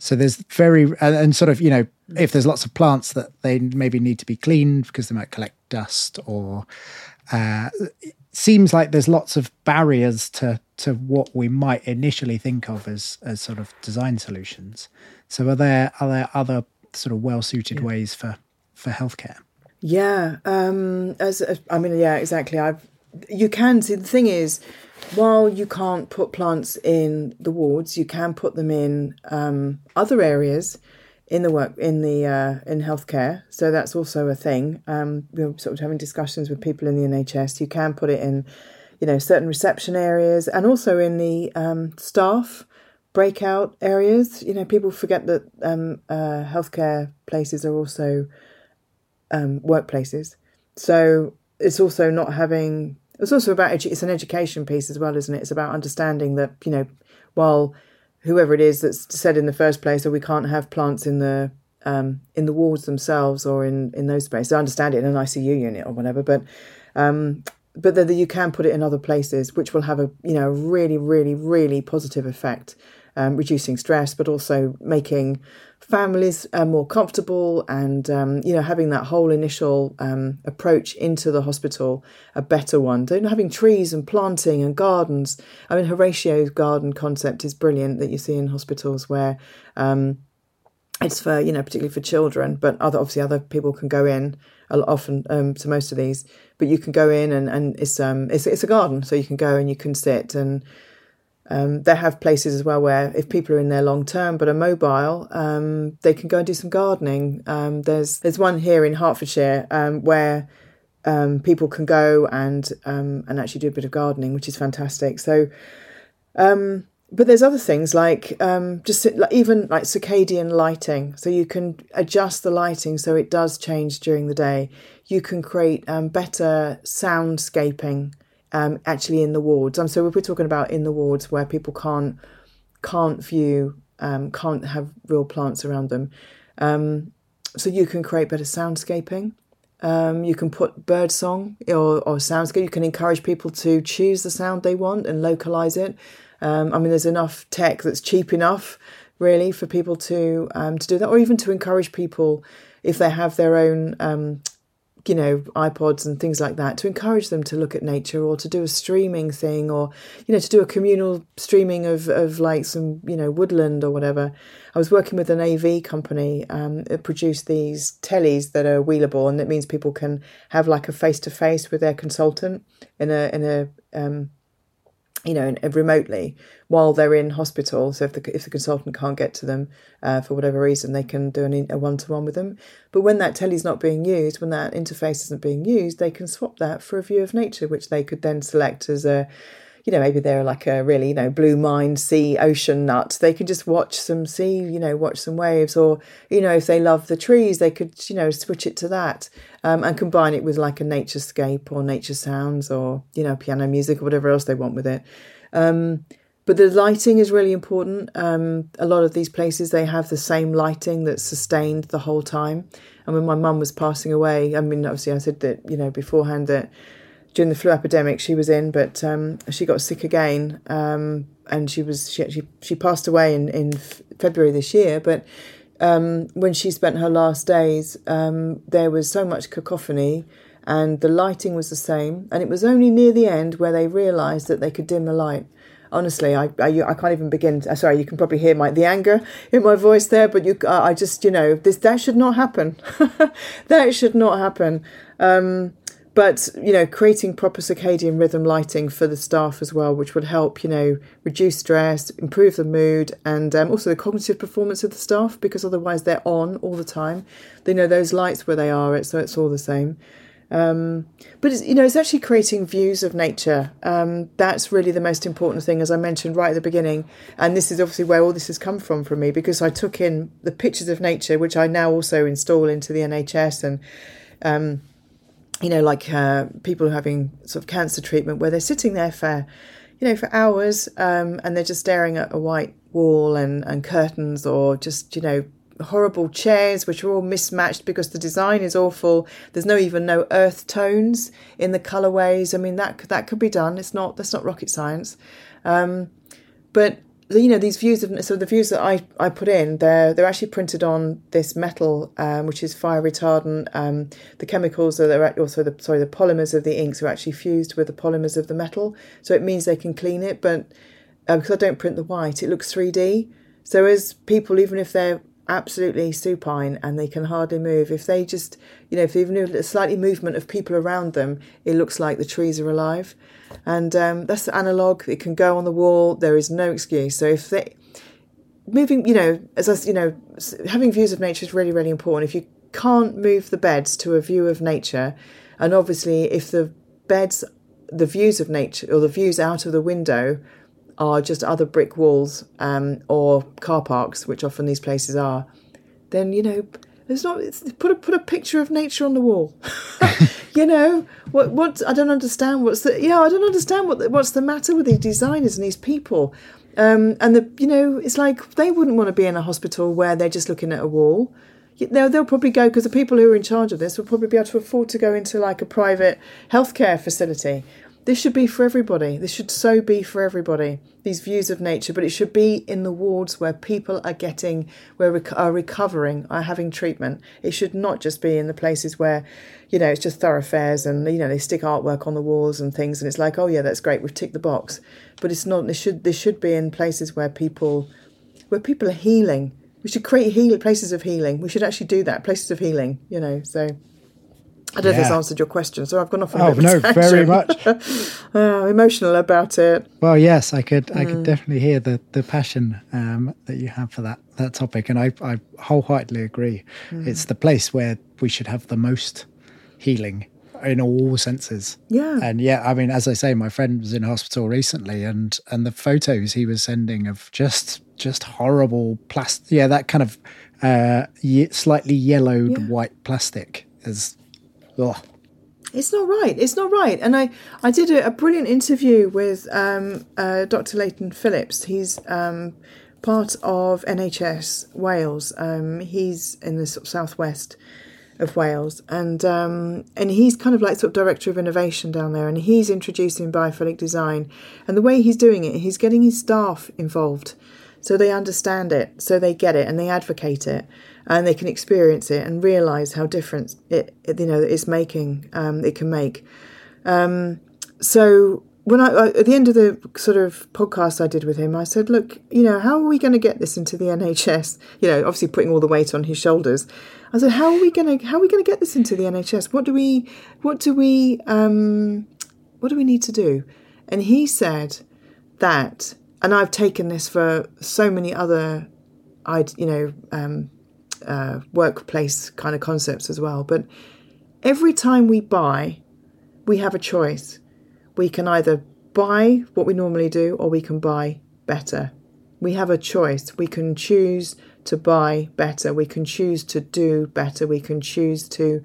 So there's very and, and, sort of you know if there's lots of plants that they maybe need to be cleaned because they might collect dust or uh, seems like there's lots of barriers to to what we might initially think of as as sort of design solutions. So are there are there other sort of well suited yeah. ways for for healthcare? Yeah, um, as I mean, yeah, exactly. I've you can see the thing is, while you can't put plants in the wards, you can put them in um, other areas in the work in the uh, in healthcare. So that's also a thing. Um, we're sort of having discussions with people in the NHS. You can put it in, you know, certain reception areas and also in the um, staff breakout areas. You know, people forget that um, uh, healthcare places are also um, workplaces. So it's also not having. It's also about it's an education piece as well, isn't it? It's about understanding that you know while whoever it is that's said in the first place, or we can't have plants in the um, in the wards themselves or in in those spaces. I understand it in an ICU unit or whatever, but um, but that you can put it in other places, which will have a you know really really really positive effect, um, reducing stress, but also making families are more comfortable and um, you know having that whole initial um, approach into the hospital a better one. Don't having trees and planting and gardens. I mean horatio's garden concept is brilliant that you see in hospitals where um, it's for you know particularly for children but other obviously other people can go in often um, to most of these. But you can go in and, and it's um it's, it's a garden so you can go and you can sit and um, they have places as well where if people are in there long term but are mobile, um, they can go and do some gardening. Um, there's there's one here in Hertfordshire um, where um, people can go and um, and actually do a bit of gardening, which is fantastic. So but there's other things like just like, even like circadian lighting. So you can adjust the lighting so it does change during the day. You can create better soundscaping um, actually in the wards. Um, so if we're talking about in the wards where people can't can't view, um, can't have real plants around them, um, so you can create better soundscaping. Um, you can put bird song or, or soundscape. You can encourage people to choose the sound they want and localize it. Um, I mean, there's enough tech that's cheap enough, really, for people to um, to do that, or even to encourage people if they have their own you know ipods and things like that to encourage them to look at nature or to do a streaming thing or you know to do a communal streaming of, of like some you know woodland or whatever. I was working with an av company um, that produced these tellies that are wheelable and that means people can have like a face-to-face with their consultant in a in a um, you know, remotely while they're in hospital. So if the if the consultant can't get to them uh, for whatever reason, they can do an, a one to one with them. But when that telly's not being used, when that interface isn't being used, they can swap that for a view of nature, which they could then select as a you know, maybe they're like a really, you know, blue mind sea ocean nut. They could just watch some sea, you know, watch some waves. Or, you know, if they love the trees, they could, you know, switch it to that um, and combine it with like a nature scape or nature sounds or, you know, piano music or whatever else they want with it. Um, but the lighting is really important. Um, a lot of these places, they have the same lighting that's sustained the whole time. And when my mum was passing away, I mean, obviously I said that, you know, beforehand that during the flu epidemic she was in, but um, she got sick again, um, and she was she actually she passed away in in February this year. But um, when she spent her last days, um, there was so much cacophony, and the lighting was the same, and it was only near the end where they realised that they could dim the light. Honestly, I, I, I can't even begin. To, sorry, you can probably hear my the anger in my voice there, but you I just you know this that should not happen. that should not happen. But you know creating proper circadian rhythm lighting for the staff as well which would help you know reduce stress improve the mood and um, also the cognitive performance of the staff because otherwise they're on all the time. They know those lights where they are so it's all the same. Um, but it's, you know it's actually creating views of nature. Um, that's really the most important thing as i mentioned right at the beginning. And this is obviously where all this has come from for me because i took in the pictures of nature which i now also install into the nhs and um, you know, like uh, people having sort of cancer treatment where they're sitting there for, you know, for hours um, and they're just staring at a white wall and, and curtains or just, you know, horrible chairs which are all mismatched because the design is awful. There's no even no earth tones in the colorways. I mean, that that could be done. It's not that's not rocket science. Um, but you know these views of so the views that I, I put in they're they're actually printed on this metal um, which is fire retardant um, the chemicals that are also the sorry the polymers of the inks are actually fused with the polymers of the metal. So it means they can clean it but uh, because I don't print the white it looks 3D so as people even if they're absolutely supine and they can hardly move if they just you know if even a slightly movement of people around them it looks like the trees are alive and um, that's the analog. It can go on the wall. There is no excuse. So if they moving, you know, as I, you know, having views of nature is really really important. If you can't move the beds to a view of nature, and obviously if the beds, the views of nature or the views out of the window are just other brick walls um, or car parks, which often these places are, then you know there's not put a put a picture of nature on the wall. you know what? What I don't understand. What's the yeah? I don't understand what what's the matter with these designers and these people. Um, and the you know it's like they wouldn't want to be in a hospital where they're just looking at a wall. They'll, they'll probably go because the people who are in charge of this will probably be able to afford to go into like a private healthcare facility this should be for everybody. This should so be for everybody. These views of nature, but it should be in the wards where people are getting, where rec- are recovering, are having treatment. It should not just be in the places where, you know, it's just thoroughfares and you know they stick artwork on the walls and things, and it's like, oh yeah, that's great, we've ticked the box. But it's not. This should this should be in places where people, where people are healing. We should create heal places of healing. We should actually do that, places of healing. You know, so. I don't yeah. know if this answered your question, so I've gone off. On oh no, very much. uh, emotional about it. Well, yes, I could. Mm. I could mm. definitely hear the the passion um, that you have for that that topic, and I I wholeheartedly agree. Mm. It's the place where we should have the most healing in all senses. Yeah. And yeah, I mean, as I say, my friend was in hospital recently, and and the photos he was sending of just just horrible plastic. Yeah, that kind of uh, ye- slightly yellowed Yeah. white plastic is. Ugh. It's not right. It's not right. And I, I did a, a brilliant interview with um, uh, Dr. Leighton Phillips. He's um, part of NHS Wales. Um, he's in the southwest of Wales, and um, and he's kind of like sort of director of innovation down there. And he's introducing biophilic design, and the way he's doing it, he's getting his staff involved, so they understand it, so they get it, and they advocate it and they can experience it and realize how different it, it you know it's making um, it can make. Um, so when I at the end of the sort of podcast I did with him I said look you know how are we going to get this into the NHS you know obviously putting all the weight on his shoulders. I said how are we going to how are we going to get this into the NHS what do we what do we um, what do we need to do? And he said that and I've taken this for so many other I you know um, uh, workplace kind of concepts as well. But every time we buy, we have a choice. We can either buy what we normally do or we can buy better. We have a choice. We can choose to buy better. We can choose to do better. We can choose to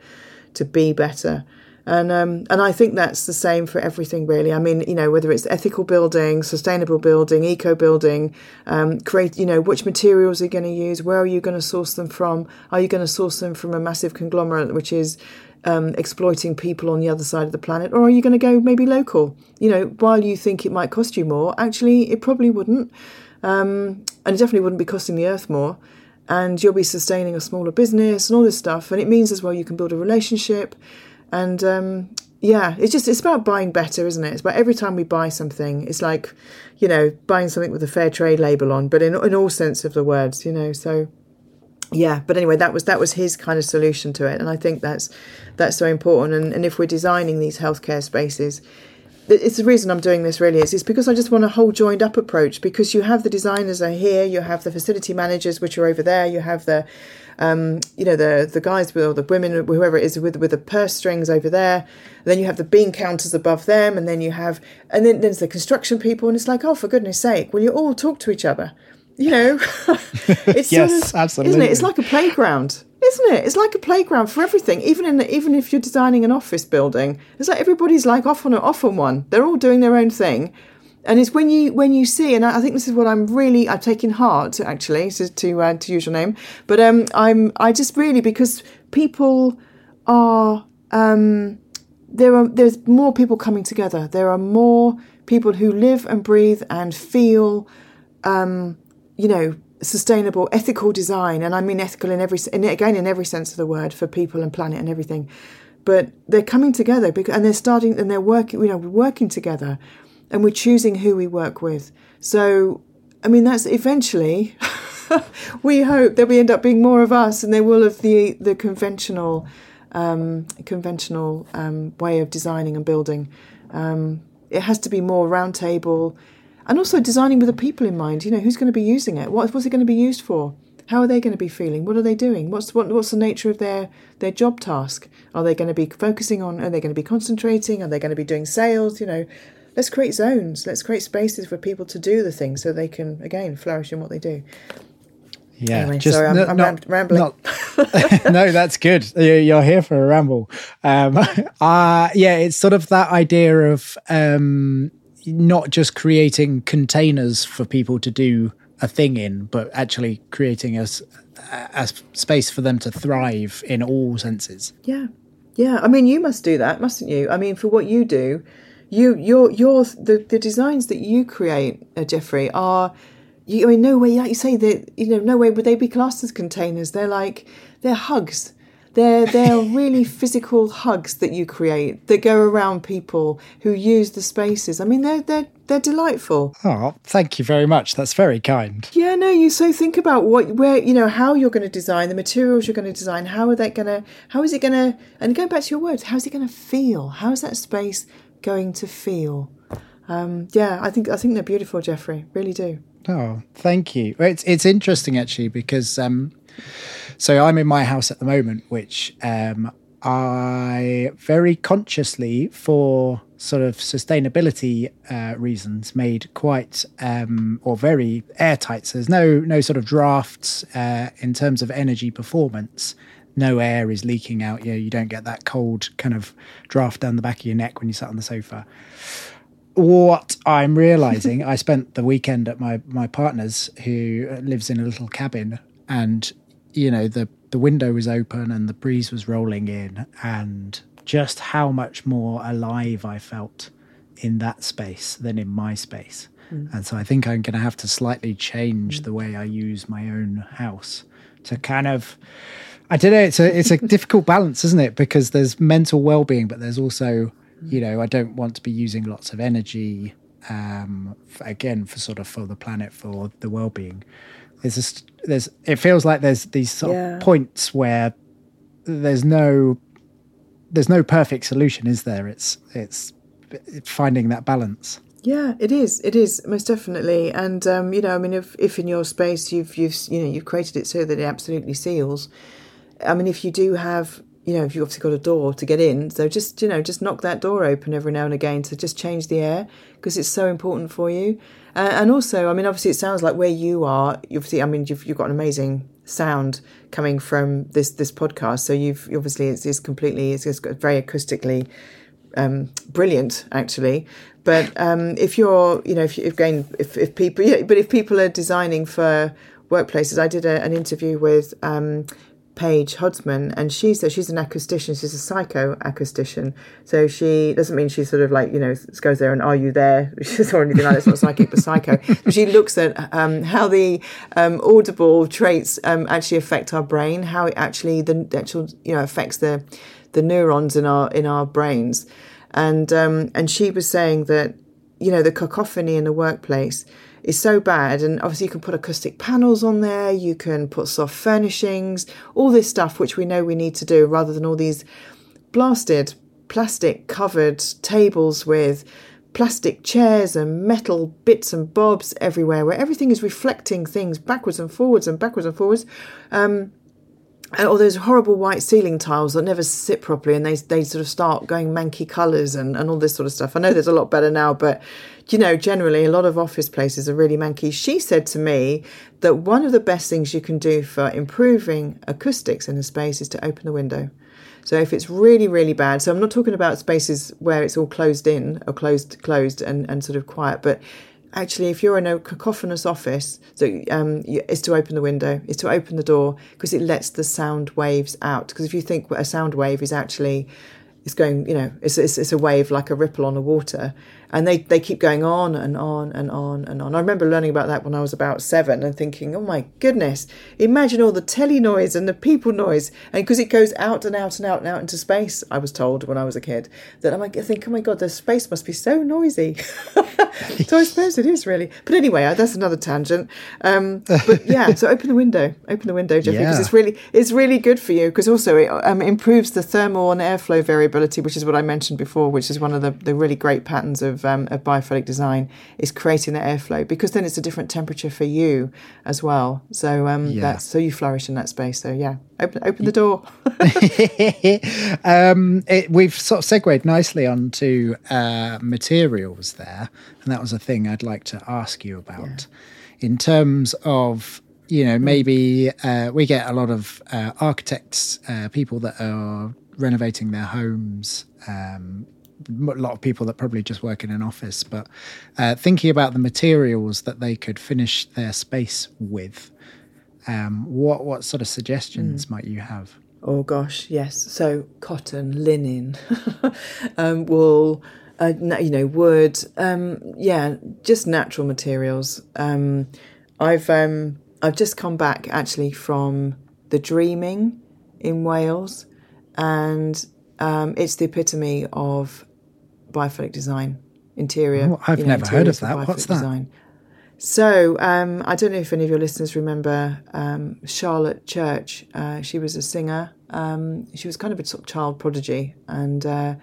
to be better. And um, and I think that's the same for everything really. I mean, you know, whether it's ethical building, sustainable building, eco building, um, create, you know, which materials are you going to use? Where are you going to source them from? Are you going to source them from a massive conglomerate which is um, exploiting people on the other side of the planet, or are you going to go maybe local? You know, while you think it might cost you more, actually it probably wouldn't, um, and it definitely wouldn't be costing the earth more. And you'll be sustaining a smaller business and all this stuff. And it means as well you can build a relationship and um, yeah, it's just it's about buying better, isn't it? It's about every time we buy something, it's like you know buying something with a fair trade label on, but in in all sense of the words, you know. So yeah, but anyway, that was that was his kind of solution to it, and I think that's that's so important. And and if we're designing these healthcare spaces. It's the reason I'm doing this really is it's because I just want a whole joined up approach because you have the designers are here, you have the facility managers which are over there, you have the um, you know the the guys with or the women whoever it is with with the purse strings over there. And then you have the bean counters above them and then you have and then there's the construction people and it's like oh for goodness sake will you all talk to each other? You know? It's Yes, sort of, isn't it? It's like a playground isn't it? It's like a playground for everything. Even in even if you're designing an office building it's like everybody's like off on a, off on one. They're all doing their own thing and it's when you when you see, and I think this is what I'm really I'm taking heart actually to to, uh, to use your name, but um I'm I just really because people are um there are there's more people coming together. There are more people who live and breathe and feel um you know sustainable ethical design and I mean ethical in every in, again in every sense of the word for people and planet and everything but they're coming together because, and they're starting and they're working you know working together and we're choosing who we work with so i mean that's eventually we hope that we end up being more of us and they will of the the conventional um, conventional um, way of designing and building um, it has to be more roundtable, and also designing with the people in mind you know who's going to be using it what, what's it going to be used for how are they going to be feeling? What are they doing? What's what, what's the nature of their their job task? Are they going to be focusing on? Are they going to be concentrating? Are they going to be doing sales? You know, let's create zones. Let's create spaces for people to do the things so they can again flourish in what they do. Yeah, Anyway, sorry, I'm- I'm ram- rambling. not- no, that's good. You're here for a ramble. Um, uh, yeah, it's sort of that idea of um, not just creating containers for people to do a thing in, but actually creating a space for them to thrive in all senses. Yeah, yeah. I mean, you must do that, mustn't you? I mean, for what you do, you your your the the designs that you create, uh, Jeffrey, are. You, I mean, no way. Like you say, that you know, no way would they be classed as containers. They're like they're hugs. They're they're really physical hugs that you create that go around people who use the spaces. I mean, they're they're they're delightful. Oh, thank you very much. That's very kind. Yeah, no, you so think about what where you know how you're going to design the materials you're going to design. How are they going to? How is it going to? And going back to your words, how's it going to feel? How is that space going to feel? Um, yeah, I think I think they're beautiful, Jeffrey. Really do. Oh, thank you. It's it's interesting actually because um, so I'm in my house at the moment, which um, I very consciously, for sort of sustainability uh, reasons, made quite um, or very airtight. So there's no no sort of drafts uh, in terms of energy performance. No air is leaking out. You know, you don't get that cold kind of draft down the back of your neck when you sat on the sofa. What I'm realizing, I spent the weekend at my my partner's, who lives in a little cabin, and you know the the window was open and the breeze was rolling in, and just how much more alive I felt in that space than in my space. Mm. And so I think I'm going to have to slightly change mm. the way I use my own house to kind of. I don't know. It's a it's a difficult balance, isn't it? Because there's mental well being, but there's also, you know, I don't want to be using lots of energy. Um, again, for sort of for the planet, for the well being there's just there's it feels like there's these sort yeah. of points where there's no there's no perfect solution is there it's it's finding that balance yeah it is it is most definitely and um, you know i mean if if in your space you've you've you know you've created it so that it absolutely seals i mean if you do have you know if you've obviously got a door to get in so just you know just knock that door open every now and again to just change the air because it's so important for you uh, and also, I mean, obviously, it sounds like where you are. Obviously, I mean, you've you've got an amazing sound coming from this this podcast. So you've obviously it's, it's completely it's, it's very acoustically um, brilliant, actually. But um, if you're, you know, if, if again, if, if people, yeah, but if people are designing for workplaces, I did a, an interview with um, Paige Hodsman, and she says she's an acoustician. She's a psycho acoustician. So she doesn't mean she's sort of like you know goes there and are you there She's or anything like that. It's not psychic, but psycho. But she looks at um, how the um, audible traits um, actually affect our brain, how it actually the actual you know affects the the neurons in our in our brains, and um, and she was saying that you know the cacophony in the workplace is so bad. And obviously, you can put acoustic panels on there, you can put soft furnishings, all this stuff which we know we need to do rather than all these blasted plastic covered tables with plastic chairs and metal bits and bobs everywhere where everything is reflecting things backwards and forwards and backwards and forwards. Um, Uh, or those horrible white ceiling tiles that never sit properly and they, they sort of start going manky colours and, and all this sort of stuff. I know there's a lot better now, but you know, generally a lot of office places are really manky. She said to me that one of the best things you can do for improving acoustics in a space is to open the window. So if it's really, really bad, so I'm not talking about spaces where it's all closed in or closed, closed and, and sort of quiet, but actually, if you're in a cacophonous office, so um, is to open the window, is to open the door because it lets the sound waves out. Because if you think a sound wave is actually it's going, you know, it's, it's, it's a wave like a ripple on the water, and they, they keep going on and on and on and on. I remember learning about that when I was about seven and thinking, oh my goodness, imagine all the telly noise and the people noise. And because it goes out and out and out and out into space, I was told when I was a kid, that I might think, oh my God, the space must be so noisy. so I suppose it is really. But anyway, that's another tangent. Um, but yeah, so open the window, open the window, Jeffy, because yeah. it's really, it's really good for you because also it um, improves the thermal and airflow variability, which is what I mentioned before, which is one of the, the really great patterns of of, um, of biophilic design is creating that airflow because then it's a different temperature for you as well. So um, yeah. that's so you flourish in that space. So yeah, open open the door. um, it, we've sort of segued nicely onto uh, materials there, and that was a thing I'd like to ask you about yeah. in terms of you know maybe uh, we get a lot of uh, architects uh, people that are renovating their homes um, a lot of people that probably just work in an office, but uh, thinking about the materials that they could finish their space with, um, what what sort of suggestions mm. might you have? Oh gosh, yes. So cotton, linen, um, wool, uh, you know, wood. Um, yeah, just natural materials. Um, I've um, I've just come back actually from the Dreaming in Wales, and um, it's the epitome of biophilic design interior. Oh, I've you know, never heard of that. What's that? Design. So um, I don't know if any of your listeners remember um, Charlotte Church. Uh, she was a singer. Um, she was kind of a sort of child prodigy, and uh,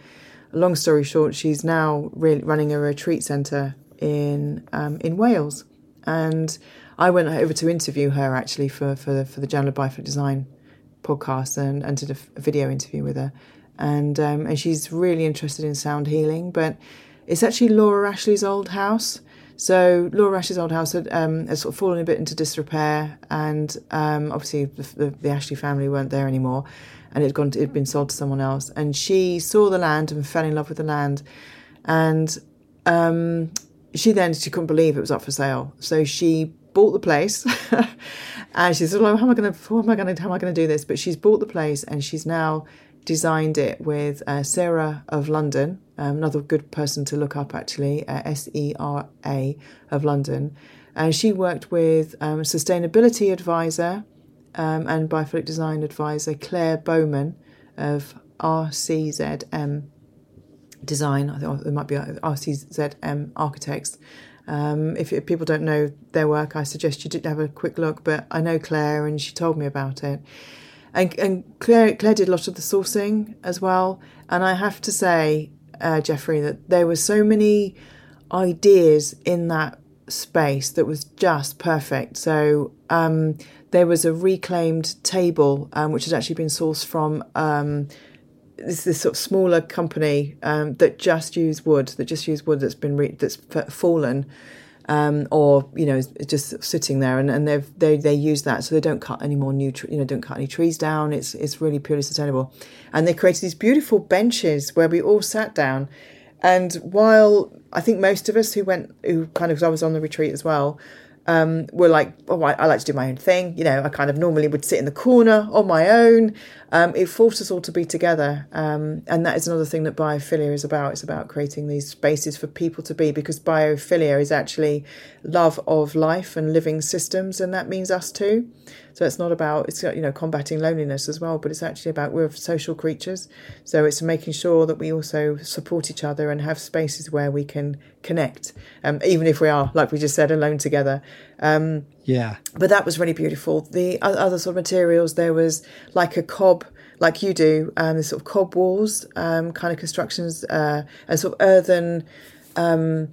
long story short, she's now really running a retreat centre in um, in Wales. And I went over to interview her actually for for the, for the Journal of Biophilic Design podcast and, and did a, a video interview with her. And um, and she's really interested in sound healing, but it's actually Laura Ashley's old house. So Laura Ashley's old house had, um, had sort of fallen a bit into disrepair, and um, obviously the, the, the, Ashley family weren't there anymore, and it had gone to, it had been sold to someone else. And she saw the land and fell in love with the land, and um, she then she couldn't believe it was up for sale. So she bought the place, and she said, "Well, how am I going to? How am I going to? How am I going to do this?" But she's bought the place, and she's now designed it with uh, Sera of London, um, another good person to look up actually, uh, S E R A of London. And she worked with um, sustainability advisor um, and biophilic design advisor Claire Bowman of RCZM Design. I think it might be RCZM Architects. Um, if, if, people don't know their work, I suggest you have a quick look. But I know Claire, and she told me about it. And, and Claire, Claire did a lot of the sourcing as well. And I have to say, uh, Jeffrey, that there were so many ideas in that space that was just perfect. So um, there was a reclaimed table, um, which has actually been sourced from um, this, this sort of smaller company um, that just use wood, that just use wood that's been re- that's fallen um, or you know just sitting there and, and they've they they use that so they don't cut any more new you know don't cut any trees down it's it's really purely sustainable and they created these beautiful benches where we all sat down and while I think most of us who went who kind of I was on the retreat as well um, were like, oh, I, I, like to do my own thing. You know, I kind of normally would sit in the corner on my own. Um, it forced us all to be together. Um, and that is another thing that biophilia is about. It's about creating these spaces for people to be because biophilia is actually love of life and living systems. And that means us too. So it's not about it's you know combating loneliness as well, but it's actually about we're social creatures. So it's making sure that we also support each other and have spaces where we can connect, um, even if we are like we just said alone together. Um, yeah. But that was really beautiful. The other sort of materials there was like a cob like you do, um, the sort of cob walls, um, kind of constructions, uh, and sort of earthen, um,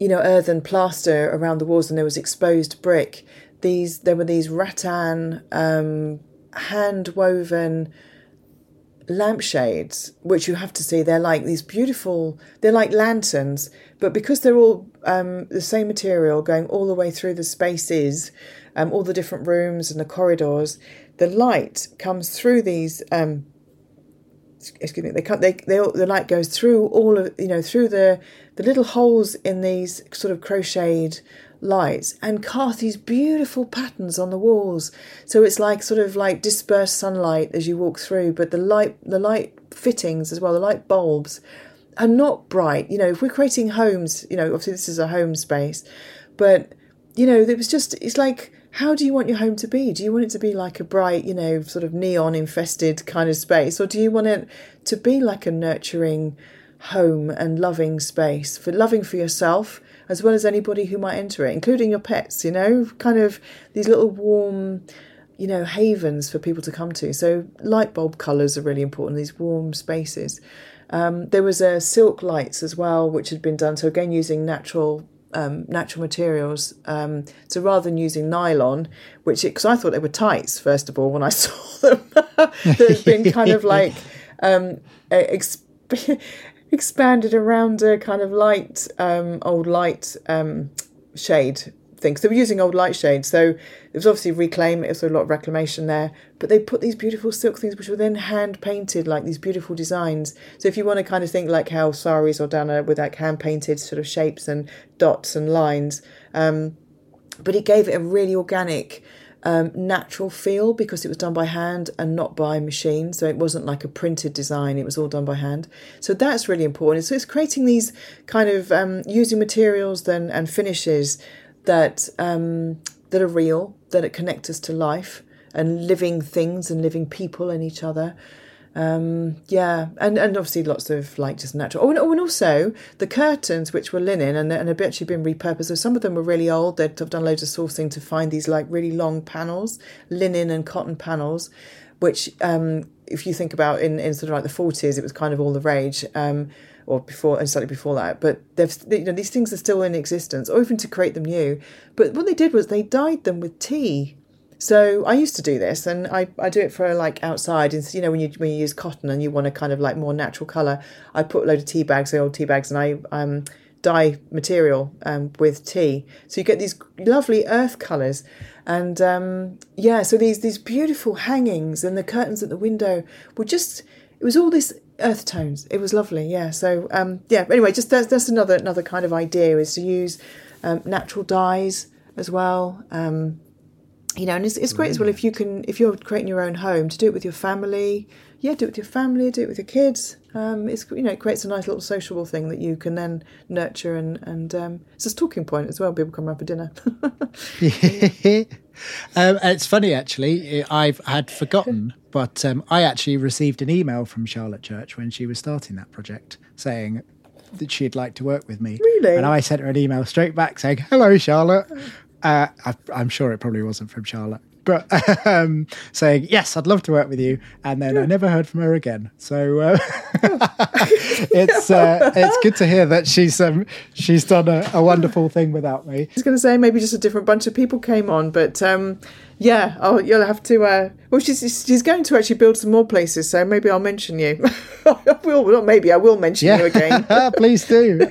you know, earthen plaster around the walls, and there was exposed brick these there were these rattan um, hand woven lampshades which you have to see they're like these beautiful they're like lanterns but because they're all um, the same material going all the way through the spaces um, all the different rooms and the corridors the light comes through these um, excuse me they cut they, they the light goes through all of you know through the the little holes in these sort of crocheted lights and cast these beautiful patterns on the walls. So it's like sort of like dispersed sunlight as you walk through, but the light the light fittings as well, the light bulbs are not bright. You know, if we're creating homes, you know, obviously this is a home space, but you know, it was just it's like how do you want your home to be? Do you want it to be like a bright, you know, sort of neon infested kind of space, or do you want it to be like a nurturing home and loving space for loving for yourself as well as anybody who might enter it, including your pets, you know, kind of these little warm, you know, havens for people to come to. So light bulb colours are really important, these warm spaces. Um, there was a uh, silk lights as well, which had been done. So again, using natural um, natural materials. Um, so rather than using nylon, which because I thought they were tights first of all when I saw them, had been kind of like um, expanded around a kind of light, um, old light um, shade thing. So were using old light shades. So it was obviously reclaim. It was a lot of reclamation there. But they put these beautiful silk things, which were then hand painted, like these beautiful designs. So if you want to kind of think like how saris or dana with like hand painted sort of shapes and dots and lines, um, but it gave it a really organic um, natural feel because it was done by hand and not by machine. So it wasn't like a printed design, it was all done by hand. So that's really important. So it's creating these kind of um, using materials then and finishes that um, that are real, that connect us to life and living things and living people and each other. Um, yeah, and, and obviously lots of like just natural. Oh, and, oh, and also the curtains, which were linen and, and have actually been repurposed. So some of them were really old. They'd have done loads of sourcing to find these like really long panels, linen and cotton panels, which um, if you think about in, in sort of like the 40s, it was kind of all the rage. Um, or before and slightly before that. But they've you know these things are still in existence, or even to create them new. But what they did was they dyed them with tea So I used to do this, and I, I do it for like outside. And you know, when you when you use cotton and you want a kind of like more natural color, I put a load of tea bags, the old tea bags, and I um, dye material um, with tea. So you get these lovely earth colors, and um, yeah, so these these beautiful hangings and the curtains at the window were just it was all this earth tones. It was lovely, yeah. So um, yeah. Anyway, just that's that's another another kind of idea is to use um, natural dyes as well. You know, and it's, it's great as well if you can if you're creating your own home to do it with your family. Yeah, do it with your family, do it with your kids. Um, it's you know it creates a nice little sociable thing that you can then nurture and and um, it's a talking point as well. People come around for dinner. um, it's funny actually. I've had forgotten, but um, I actually received an email from Charlotte Church when she was starting that project saying that she'd like to work with me. Really? And I sent her an email straight back saying, "Hello, Charlotte." Uh, I, I'm sure it probably wasn't from Charlotte, but um, saying yes, I'd love to work with you. And then I never heard from her again. So uh, it's uh, it's good to hear that she's um, she's done a, a wonderful thing without me. I was going to say maybe just a different bunch of people came on, but um, yeah, oh, you'll have to. Uh, well, she's she's going to actually build some more places, so maybe I'll mention you. I will, not maybe I will mention Yeah, you again. please do.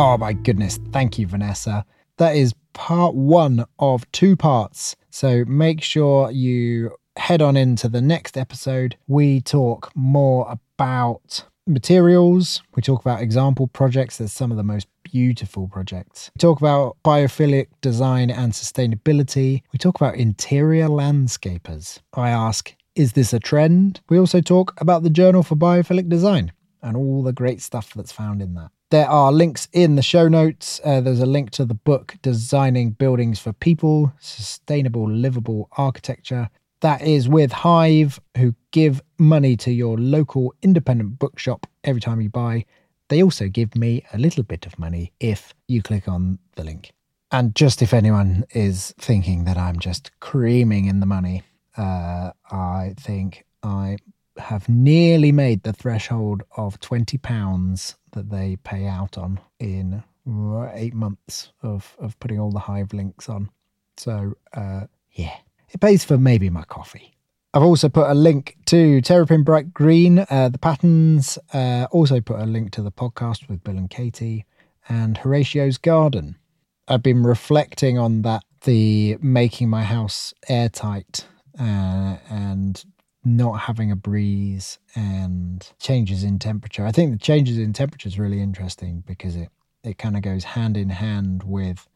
Oh my goodness. Thank you, Vanessa. That is part one of two parts. So make sure you head on into the next episode. We talk more about materials. We talk about example projects. There's some of the most beautiful projects. We talk about biophilic design and sustainability. We talk about interior landscapers. I ask, is this a trend? We also talk about the Journal for Biophilic Design and all the great stuff that's found in that. There are links in the show notes. Uh, there's a link to the book Designing Buildings for People Sustainable Livable Architecture. That is with Hive, who give money to your local independent bookshop every time you buy. They also give me a little bit of money if you click on the link. And just if anyone is thinking that I'm just creaming in the money, uh, I think I have nearly made the threshold of £20 that they pay out on in eight months of, of putting all the Hive links on. So, uh, yeah, it pays for maybe my coffee. I've also put a link to Terrapin Bright Green, uh, the patterns. Uh, also put a link to the podcast with Bill and Catie and Horatio's Garden. I've been reflecting on that, the making my house airtight uh, and not having a breeze and changes in temperature. I think the changes in temperature is really interesting because it, it kind of goes hand in hand with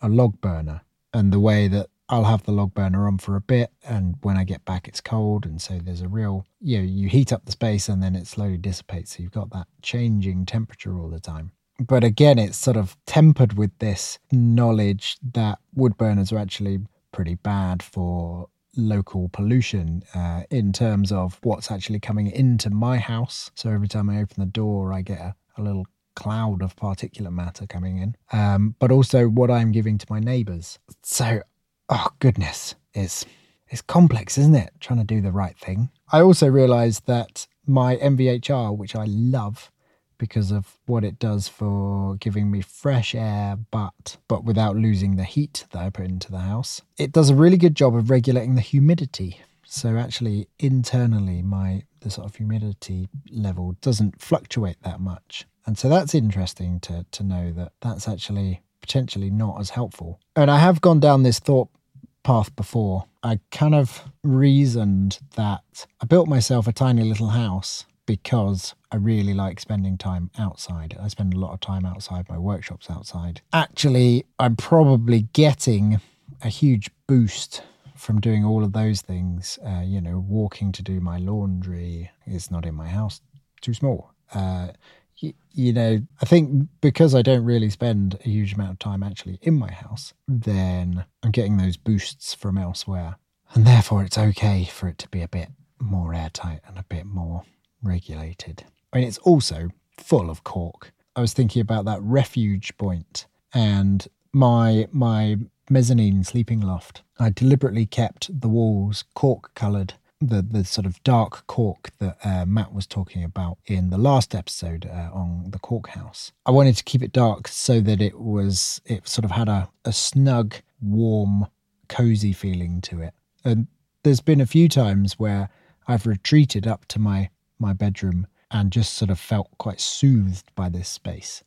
a log burner and the way that I'll have the log burner on for a bit and when I get back it's cold. And so there's a real you know you heat up the space and then it slowly dissipates. So you've got that changing temperature all the time. But again it's sort of tempered with this knowledge that wood burners are actually pretty bad for local pollution uh, in terms of what's actually coming into my house so every time I open the door I get a, a little cloud of particulate matter coming in, um, but also what I'm giving to my neighbours. So, oh goodness, it's it's complex, isn't it? Trying to do the right thing. I also realised that my MVHR, which I love, because of what it does for giving me fresh air, but but without losing the heat that I put into the house. It does a really good job of regulating the humidity. So actually internally my the sort of humidity level doesn't fluctuate that much. And so that's interesting to to know that that's actually potentially not as helpful. And I have gone down this thought path before. I kind of reasoned that I built myself a tiny little house because I really like spending time outside. I spend a lot of time outside, my workshop's outside. Actually, I'm probably getting a huge boost from doing all of those things. Uh, you know, walking to do my laundry is not in my house, too small. Uh, you know, I think because I don't really spend a huge amount of time actually in my house, then I'm getting those boosts from elsewhere. And therefore, it's okay for it to be a bit more airtight and a bit more regulated. I mean, it's also full of cork. I was thinking about that refuge point and my my mezzanine sleeping loft. I deliberately kept the walls cork coloured the the sort of dark cork that uh, Matt was talking about in the last episode uh, on the cork house. I wanted to keep it dark so that it was it sort of had a, a snug, warm, cozy feeling to it. And there's been a few times where I've retreated up to my my bedroom and just sort of felt quite soothed by this space.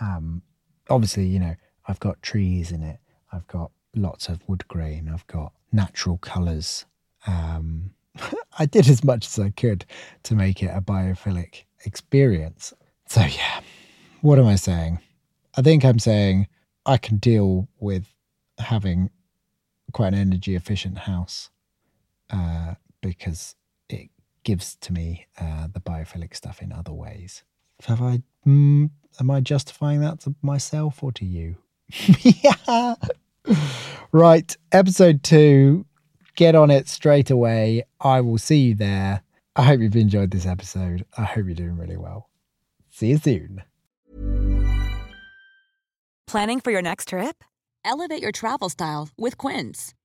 Um, obviously, you know, I've got trees in it. I've got lots of wood grain. I've got natural colours um, I did as much as I could to make it a biophilic experience. So, yeah, what am I saying? I think I'm saying I can deal with having quite an energy efficient house uh, because gives to me uh, the biophilic stuff in other ways. Have I? Mm, am I justifying that to myself or to you? yeah. Right, episode two get on it straight away. I will see you there. I hope you've enjoyed this episode. I hope you're doing really well. See you soon. Planning for your next trip? Elevate your travel style with Quince.